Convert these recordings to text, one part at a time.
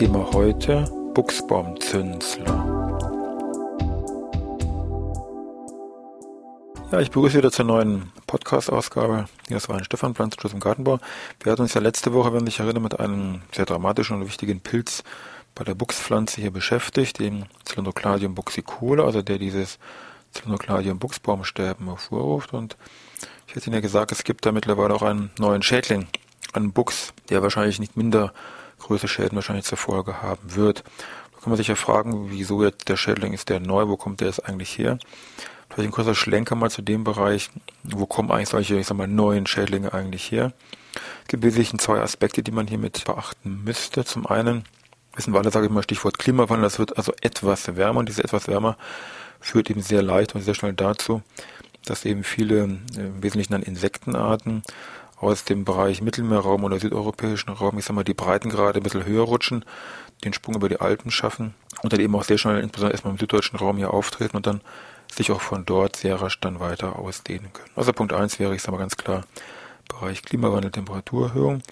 Thema heute Buchsbaumzünsler. Ja, ich begrüße wieder zur neuen Podcast-Ausgabe. Hier ist Wein Stefan, Pflanzenschutz im Gartenbau. Wir hatten uns ja letzte Woche, wenn ich sich erinnere, mit einem sehr dramatischen und wichtigen Pilz bei der Buchspflanze hier beschäftigt, dem Cylindrocladium buxicole, also der dieses Cylindrocladium Buchsbaumsterben hervorruft. Und ich hätte Ihnen ja gesagt, es gibt da mittlerweile auch einen neuen Schädling, einen Buchs, der wahrscheinlich nicht minder größere Schäden wahrscheinlich zur Folge haben wird. Da kann man sich ja fragen, wieso jetzt der Schädling ist der neu, wo kommt der jetzt eigentlich her? Vielleicht ein kurzer Schlenker mal zu dem Bereich, wo kommen eigentlich solche, ich sag mal, neuen Schädlinge eigentlich her? Es gibt wesentlich zwei Aspekte, die man hier mit beachten müsste. Zum einen wissen wir alle, sage ich mal, Stichwort Klimawandel, das wird also etwas wärmer und diese etwas wärmer führt eben sehr leicht und sehr schnell dazu, dass eben viele, äh, im Wesentlichen dann Insektenarten, aus dem Bereich Mittelmeerraum oder südeuropäischen Raum, ich sag mal, die Breitengrade ein bisschen höher rutschen, den Sprung über die Alpen schaffen und dann eben auch sehr schnell, insbesondere erstmal im süddeutschen Raum hier auftreten und dann sich auch von dort sehr rasch dann weiter ausdehnen können. Also Punkt eins wäre, ich sage mal ganz klar, Bereich Klimawandel, Temperaturerhöhung.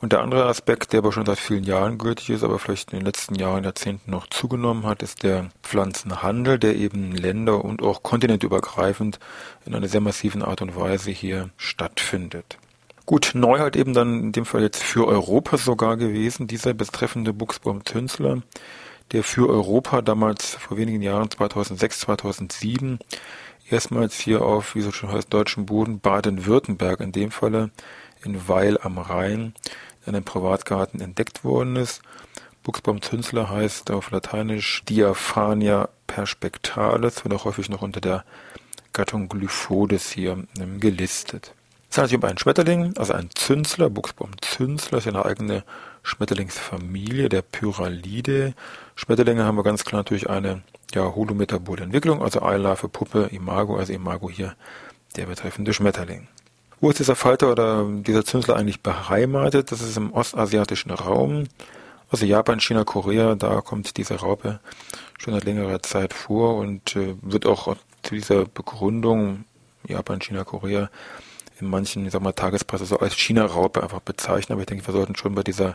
Und der andere Aspekt, der aber schon seit vielen Jahren gültig ist, aber vielleicht in den letzten Jahren, Jahrzehnten noch zugenommen hat, ist der Pflanzenhandel, der eben länder- und auch kontinentübergreifend in einer sehr massiven Art und Weise hier stattfindet. Gut, neu halt eben dann in dem Fall jetzt für Europa sogar gewesen, dieser betreffende Buchsbaum-Zünsler, der für Europa damals vor wenigen Jahren, 2006, 2007, erstmals hier auf, wie so schon heißt, deutschen Boden, Baden-Württemberg in dem Falle, in Weil am Rhein, in einem Privatgarten entdeckt worden ist. Buchsbaum-Zünsler heißt auf Lateinisch Diaphania perspectalis, wird auch häufig noch unter der Gattung Glyphodes hier ähm, gelistet. Es handelt sich um einen Schmetterling, also ein Zünsler, Buchsbaum-Zünsler, ist eine eigene Schmetterlingsfamilie der Pyralidae. Schmetterlinge haben wir ganz klar natürlich eine ja, holometabole Entwicklung, also Eilarve, Puppe, Imago, also Imago hier der betreffende Schmetterling. Wo ist dieser Falter oder dieser Zünsler eigentlich beheimatet? Das ist im ostasiatischen Raum, also Japan, China, Korea, da kommt diese Raupe schon seit längerer Zeit vor und äh, wird auch zu dieser Begründung Japan, China, Korea in manchen, ich sag mal, Tagespresse so als China-Raupe einfach bezeichnen, aber ich denke, wir sollten schon bei dieser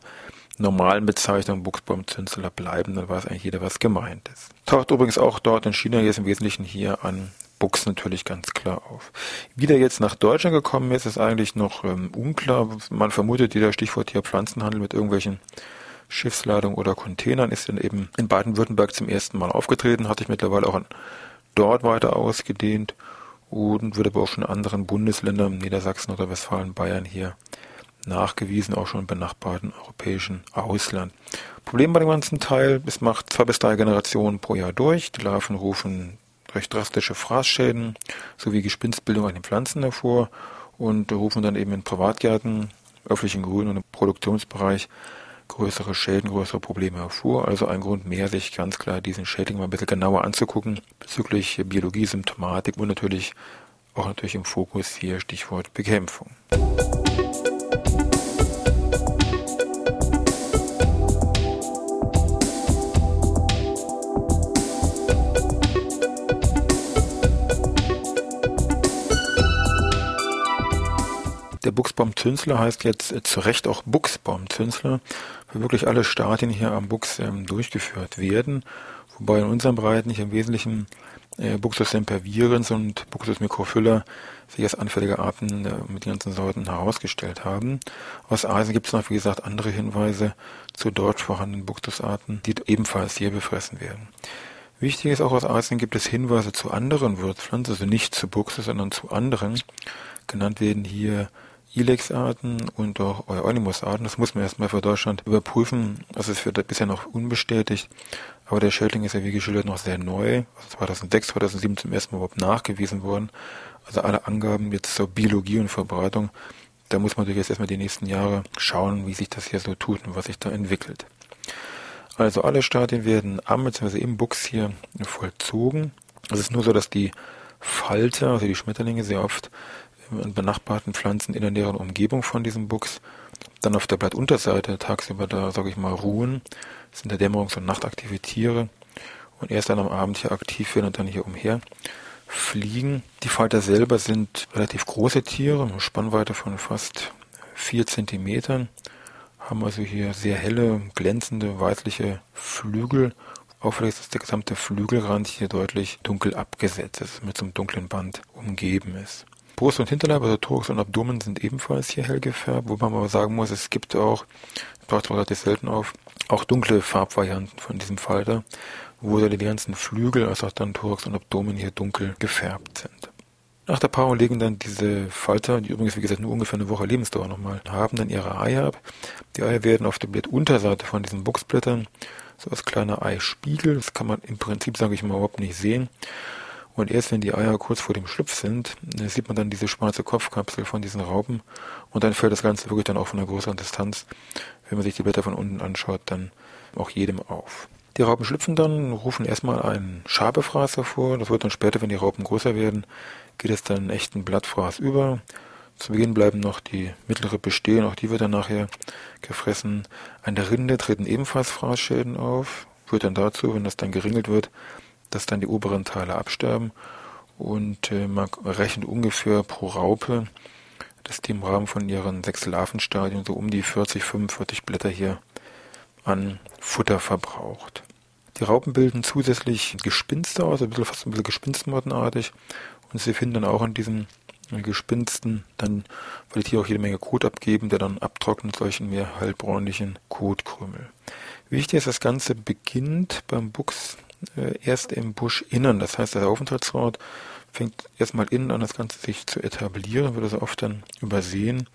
normalen Bezeichnung Buchsbaumzünsler bleiben, dann weiß eigentlich jeder, was gemeint ist. Taucht übrigens auch dort in China jetzt im Wesentlichen hier an Buchs natürlich ganz klar auf. Wie der jetzt nach Deutschland gekommen ist, ist eigentlich noch ähm, unklar. Man vermutet, jeder Stichwort hier Pflanzenhandel mit irgendwelchen Schiffsladungen oder Containern ist dann eben in Baden-Württemberg zum ersten Mal aufgetreten, hat sich mittlerweile auch dort weiter ausgedehnt und wird aber auch schon in anderen Bundesländern, Niedersachsen oder Westfalen, Bayern hier nachgewiesen, auch schon im benachbarten europäischen Ausland. Problem bei dem ganzen Teil, es macht zwei bis drei Generationen pro Jahr durch. Die Larven rufen recht drastische Fraßschäden sowie Gespinstbildung an den Pflanzen hervor und rufen dann eben in Privatgärten, öffentlichen Grün und im Produktionsbereich größere Schäden, größere Probleme hervor. Also ein Grund mehr, sich ganz klar diesen Schädling mal ein bisschen genauer anzugucken bezüglich Biologie, Symptomatik und natürlich auch natürlich im Fokus hier Stichwort Bekämpfung. Der Buchsbaumzünsler heißt jetzt äh, zu Recht auch Buchsbaumzünsler, weil wirklich alle Stadien hier am Buchs ähm, durchgeführt werden. Wobei in unseren Breiten hier im Wesentlichen äh, Buxus sempervirens und Buxus microphylla sich als anfällige Arten äh, mit den ganzen Sorten herausgestellt haben. Aus Asien gibt es noch, wie gesagt, andere Hinweise zu dort vorhandenen Buxusarten, die ebenfalls hier befressen werden. Wichtig ist auch aus Asien gibt es Hinweise zu anderen Würzpflanzen, also nicht zu Buxus, sondern zu anderen. Genannt werden hier Ilex-Arten und auch Euonymus-Arten. Das muss man erstmal für Deutschland überprüfen. Das ist für bisher noch unbestätigt. Aber der Schädling ist ja wie geschildert noch sehr neu. Also 2006, 2007 zum ersten Mal überhaupt nachgewiesen worden. Also alle Angaben jetzt zur Biologie und Verbreitung. Da muss man natürlich jetzt erstmal die nächsten Jahre schauen, wie sich das hier so tut und was sich da entwickelt. Also alle Stadien werden am bzw. im Buchs hier vollzogen. Es ist nur so, dass die Falter, also die Schmetterlinge, sehr oft in benachbarten Pflanzen in der näheren Umgebung von diesem Buchs dann auf der Blattunterseite tagsüber da, sage ich mal, ruhen. Das sind der Dämmerungs- und nachtaktive Tiere und erst dann am Abend hier aktiv werden und dann hier umher fliegen. Die Falter selber sind relativ große Tiere, eine Spannweite von fast vier Zentimetern, haben also hier sehr helle, glänzende, weißliche Flügel. Auffällig ist, der gesamte Flügelrand hier deutlich dunkel abgesetzt ist, mit so einem dunklen Band umgeben ist. Brust und Hinterleib, also Thorax und Abdomen sind ebenfalls hier hell gefärbt, wobei man aber sagen muss, es gibt auch, taucht relativ selten auf, auch dunkle Farbvarianten von diesem Falter, wo die ganzen Flügel, als auch dann Thorax und Abdomen hier dunkel gefärbt sind. Nach der Paarung legen dann diese Falter, die übrigens wie gesagt nur ungefähr eine Woche Lebensdauer nochmal haben, dann ihre Eier ab. Die Eier werden auf der Blattunterseite von diesen Buchsblättern so als kleiner Eispiegel, das kann man im Prinzip, sage ich mal, überhaupt nicht sehen, und erst wenn die Eier kurz vor dem Schlupf sind, äh, sieht man dann diese schwarze Kopfkapsel von diesen Raupen und dann fällt das Ganze wirklich dann auch von einer größeren Distanz, wenn man sich die Blätter von unten anschaut, dann auch jedem auf. Die Raupen schlüpfen dann, rufen erstmal einen Schabefraß hervor. Das wird dann später, wenn die Raupen größer werden, geht es dann in echten Blattfraß über. Zu Beginn bleiben noch die mittlere bestehen, auch die wird dann nachher gefressen. An der Rinde treten ebenfalls Fraßschäden auf. Führt dann dazu, wenn das dann geringelt wird, dass dann die oberen Teile absterben und äh, man rechnet ungefähr pro Raupe, dass die im Rahmen von ihren sechs Larvenstadien so um die 40, 45 Blätter hier an Futter verbraucht. Die Raupen bilden zusätzlich Gespinste aus, ein bisschen, fast ein bisschen Gespinstmottenartig und sie finden dann auch in diesen Gespinsten dann, weil die Tiere auch jede Menge Kot abgeben, der dann abtrocknet, solchen mehr hellbräunlichen Kotkrümel. Wichtig ist, das Ganze beginnt beim Buchs erst im Buschinnern. Das heißt, der Aufenthaltsort fängt erstmal innen an, das Ganze sich zu etablieren, wird also oft dann übersehen.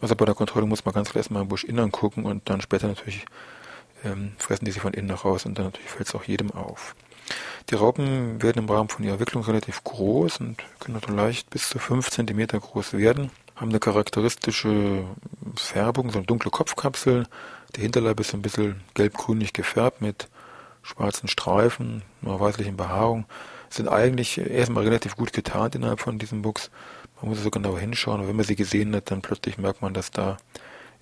Also bei der Kontrolle muss man ganz klar erstmal im Buschinnern gucken und dann später natürlich ähm, fressen die sich von innen nach raus und dann natürlich fällt es auch jedem auf. Die Raupen werden im Rahmen von ihrer Entwicklung relativ groß und können also leicht bis zu 5 cm groß werden, haben eine charakteristische Färbung, so eine dunkle Kopfkapsel. Der Hinterleib ist ein bisschen gelb-grünlich gefärbt mit schwarzen Streifen, einer weißlichen Behaarung, sind eigentlich erstmal relativ gut getarnt innerhalb von diesem Buchs. Man muss so genau hinschauen und wenn man sie gesehen hat, dann plötzlich merkt man, dass da,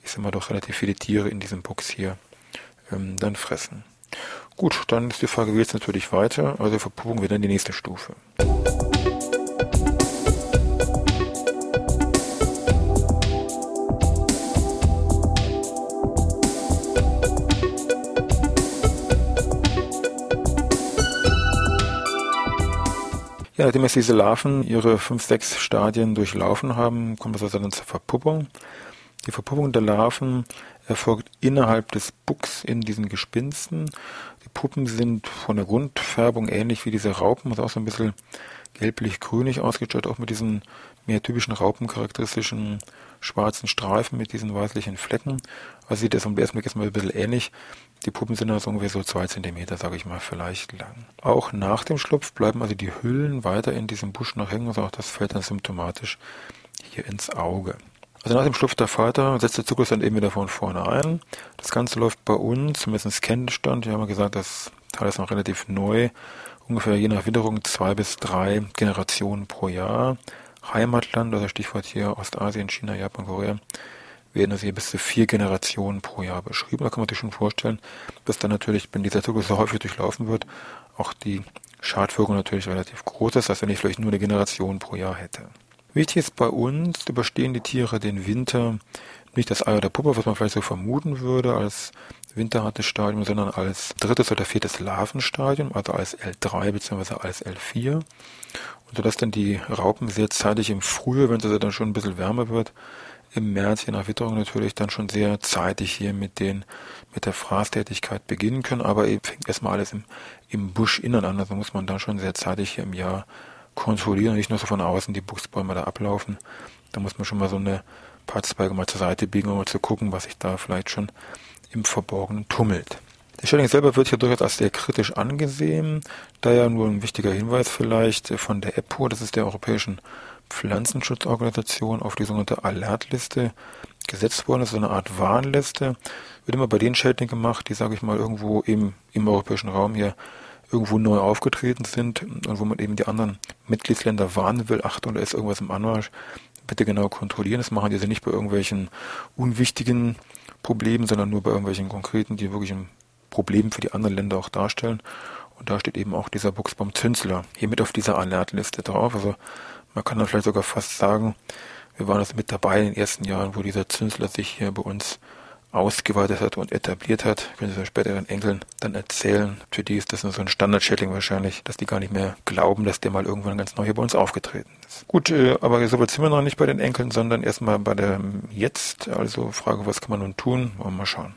ich sag mal, doch relativ viele Tiere in diesem Buchs hier ähm, dann fressen. Gut, dann ist die Frage, wie jetzt natürlich weiter? Also Verpuppung wird dann die nächste Stufe. Ja, nachdem jetzt diese Larven ihre fünf, sechs Stadien durchlaufen haben, kommt es also dann zur Verpuppung. Die Verpuppung der Larven erfolgt innerhalb des Bucks in diesen Gespinsten. Die Puppen sind von der Grundfärbung ähnlich wie diese Raupen, also auch so ein bisschen gelblich-grünig ausgestattet, auch mit diesen mehr typischen raupencharakteristischen schwarzen Streifen mit diesen weißlichen Flecken. Also sieht das am ersten Blick erstmal ein bisschen ähnlich. Die Puppen sind also ungefähr so zwei Zentimeter, sage ich mal, vielleicht lang. Auch nach dem Schlupf bleiben also die Hüllen weiter in diesem Busch noch hängen, also auch das fällt dann symptomatisch hier ins Auge. Also nach dem Schlupf der Falter setzt der Zyklus dann eben wieder von vorne ein. Das Ganze läuft bei uns, zumindest Kenntnisstand, wir haben ja gesagt, das Teil ist noch relativ neu, ungefähr je nach Witterung zwei bis drei Generationen pro Jahr. Heimatland, also Stichwort hier Ostasien, China, Japan, Korea, werden also hier bis zu vier Generationen pro Jahr beschrieben. Da kann man sich schon vorstellen, dass dann natürlich, wenn dieser Zyklus so häufig durchlaufen wird, auch die Schadwirkung natürlich relativ groß ist, als wenn ich vielleicht nur eine Generation pro Jahr hätte. Wichtig ist bei uns, überstehen die Tiere den Winter nicht das Eier der Puppe, was man vielleicht so vermuten würde, als winterhartes Stadium, sondern als drittes oder viertes Larvenstadium, also als L3 bzw. als L4. Und sodass dann die Raupen sehr zeitig im Frühjahr, wenn es also dann schon ein bisschen wärmer wird, im März, je nach Witterung natürlich dann schon sehr zeitig hier mit den, mit der Fraßtätigkeit beginnen können, aber eben fängt erstmal alles im, im Buschinnern an, also muss man dann schon sehr zeitig hier im Jahr kontrollieren, nicht nur so von außen die Buchsbäume da ablaufen. Da muss man schon mal so eine Partzweige mal zur Seite biegen, um mal zu gucken, was sich da vielleicht schon im Verborgenen tummelt. Der Schädling selber wird hier durchaus als sehr kritisch angesehen. Daher nur ein wichtiger Hinweis vielleicht von der EPO, das ist der Europäischen Pflanzenschutzorganisation auf die sogenannte Alertliste gesetzt worden. Das ist eine Art Warnliste. Wird immer bei den Schädlingen gemacht, die, sage ich mal, irgendwo im, im europäischen Raum hier irgendwo neu aufgetreten sind und wo man eben die anderen Mitgliedsländer warnen will, Achtung, da ist irgendwas im Anmarsch, bitte genau kontrollieren. Das machen die also nicht bei irgendwelchen unwichtigen Problemen, sondern nur bei irgendwelchen konkreten, die wirklich ein Problem für die anderen Länder auch darstellen. Und da steht eben auch dieser Buchsbaum Zünsler hier mit auf dieser Alertliste drauf. Also man kann dann vielleicht sogar fast sagen, wir waren also mit dabei in den ersten Jahren, wo dieser Zünsler sich hier bei uns ausgeweitet hat und etabliert hat, können Sie späteren Enkeln dann erzählen. Für die ist das nur so ein Standard-Chatting wahrscheinlich, dass die gar nicht mehr glauben, dass der mal irgendwann ganz neu hier bei uns aufgetreten ist. Gut, äh, aber so weit sind wir noch nicht bei den Enkeln, sondern erstmal bei dem Jetzt. Also Frage, was kann man nun tun? Wollen wir mal schauen.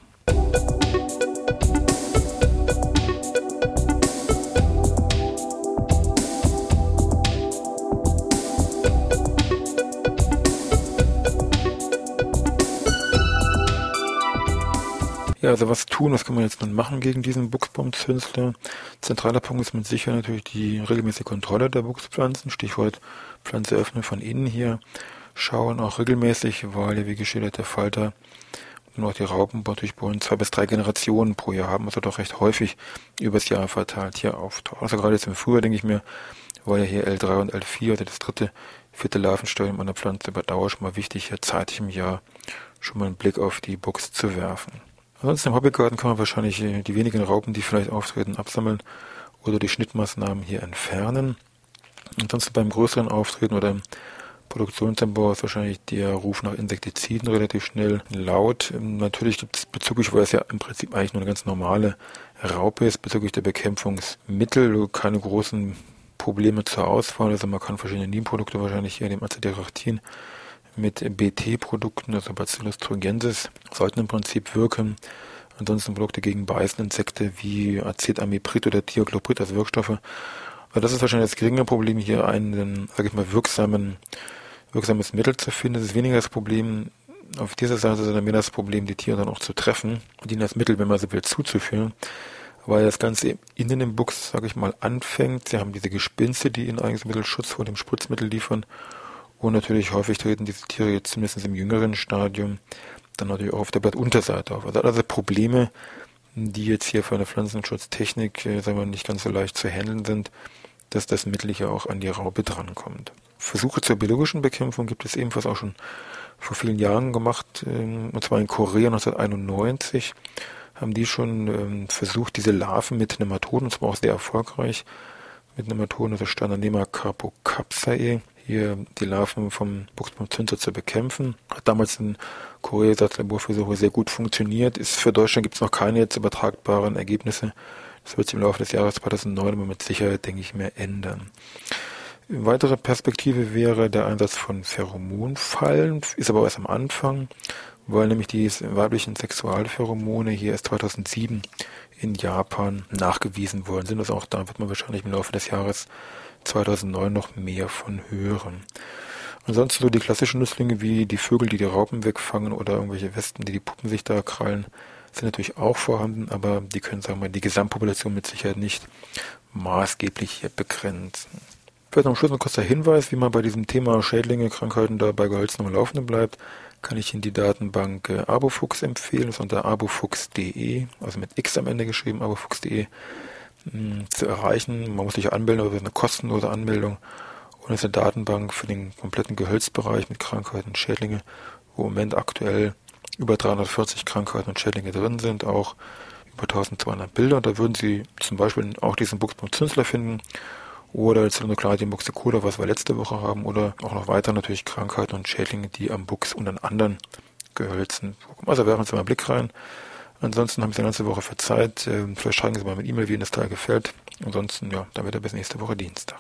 Ja, also was tun, was kann man jetzt dann machen gegen diesen Buchsbaumzünsler? Zentraler Punkt ist mit Sicherheit natürlich die regelmäßige Kontrolle der Buchspflanzen, Stichwort Pflanze öffnen von innen hier. Schauen auch regelmäßig, weil ja wie geschildert der Falter und auch die Raupen natürlich bei zwei bis drei Generationen pro Jahr haben, also doch recht häufig übers Jahr verteilt hier auftauchen. Also gerade jetzt im Frühjahr denke ich mir, war ja hier L3 und L4 oder das dritte, vierte Larvenstadium einer Pflanze über Dauer schon mal wichtig, hier zeitig im Jahr schon mal einen Blick auf die Box zu werfen. Ansonsten im Hobbygarten kann man wahrscheinlich äh, die wenigen Raupen, die vielleicht auftreten, absammeln oder die Schnittmaßnahmen hier entfernen. Ansonsten beim größeren Auftreten oder im Produktionsanbau ist wahrscheinlich der Ruf nach Insektiziden relativ schnell laut. Ähm, natürlich gibt es bezüglich, weil es ja im Prinzip eigentlich nur eine ganz normale Raupe ist, bezüglich der Bekämpfungsmittel keine großen Probleme zur Auswahl. Also man kann verschiedene Nebenprodukte wahrscheinlich hier dem Azadirachtin mit BT-Produkten, also Bacillus thuringiensis, sollten im Prinzip wirken. Ansonsten Produkte gegen beißende Insekte wie Acetamiprid oder Thiacloprid als Wirkstoffe. Also das ist wahrscheinlich das geringe Problem, hier einen, sage ich mal, wirksamen, wirksames Mittel zu finden. Das ist weniger das Problem auf dieser Seite, sondern mehr das Problem, die Tiere dann auch zu treffen und ihnen das Mittel, wenn man so will, zuzuführen. Weil das Ganze innen im Buchs, sage ich mal, anfängt. Sie haben diese Gespinste, die ihnen eigentlich Schutz vor dem Spritzmittel liefern und natürlich häufig treten diese Tiere jetzt zumindest im jüngeren Stadium dann natürlich auch auf der Blattunterseite auf. Also also Probleme, die jetzt hier für eine Pflanzenschutztechnik, äh, sagen wir, nicht ganz so leicht zu handeln sind, dass das Mittel hier auch an die Raupe drankommt. Versuche zur biologischen Bekämpfung gibt es ebenfalls auch schon vor vielen Jahren gemacht, ähm, und zwar in Korea 1991 haben die schon ähm, versucht, diese Larven mit Nematoden, und zwar auch sehr erfolgreich, mit Nematoden, also Standardnema Carpocapsae, hier die Larven vom Buchsbaumzünsler zu bekämpfen. Hat damals in Korea als Laborversuche sehr gut funktioniert. Ist für Deutschland gibt es noch keine jetzt übertragbaren Ergebnisse. Das wird sich im Laufe des Jahres 2009 aber mit Sicherheit, denke ich, mehr ändern. Eine weitere Perspektive wäre der Einsatz von Pheromonfallen, ist aber erst am Anfang, weil nämlich die weiblichen Sexualpheromone hier erst 2007 in Japan nachgewiesen worden sind. Also auch da wird man wahrscheinlich im Laufe des Jahres 2009 noch mehr von hören. Ansonsten so die klassischen Nützlinge wie die Vögel, die die Raupen wegfangen oder irgendwelche Wespen, die die Puppen sich da krallen, sind natürlich auch vorhanden, aber die können, sagen wir mal, die Gesamtpopulation mit Sicherheit nicht maßgeblich hier begrenzen. Vielleicht noch am Schluss ein kurzer Hinweis, wie man bei diesem Thema Schädlinge, Krankheiten da bei Gehölzen am Laufenden bleibt, kann ich Ihnen die Datenbank äh, Abofux empfehlen, das ist unter abofux.de, also mit X am Ende geschrieben, zu erreichen. Man muss sich anmelden, aber es ist eine kostenlose Anmeldung. Und es ist eine Datenbank für den kompletten Gehölzbereich mit Krankheiten und Schädlinge, wo im Moment aktuell über 340 Krankheiten und Schädlinge drin sind, auch über 1200 Bilder. Da würden Sie zum Beispiel auch diesen Buchsbaum Zünsler finden oder Zylonocladium buxicola, was wir letzte Woche haben, oder auch noch weiter natürlich Krankheiten und Schädlinge, die am Buchs und an anderen Gehölzen vorkommen. Also werfen Sie mal einen Blick rein. Ansonsten haben Sie eine ganze Woche für Zeit. Ähm, vielleicht schreiben Sie mal mit E-Mail, wie Ihnen das Teil gefällt. Ansonsten, ja, dann wird er bis nächste Woche Dienstag.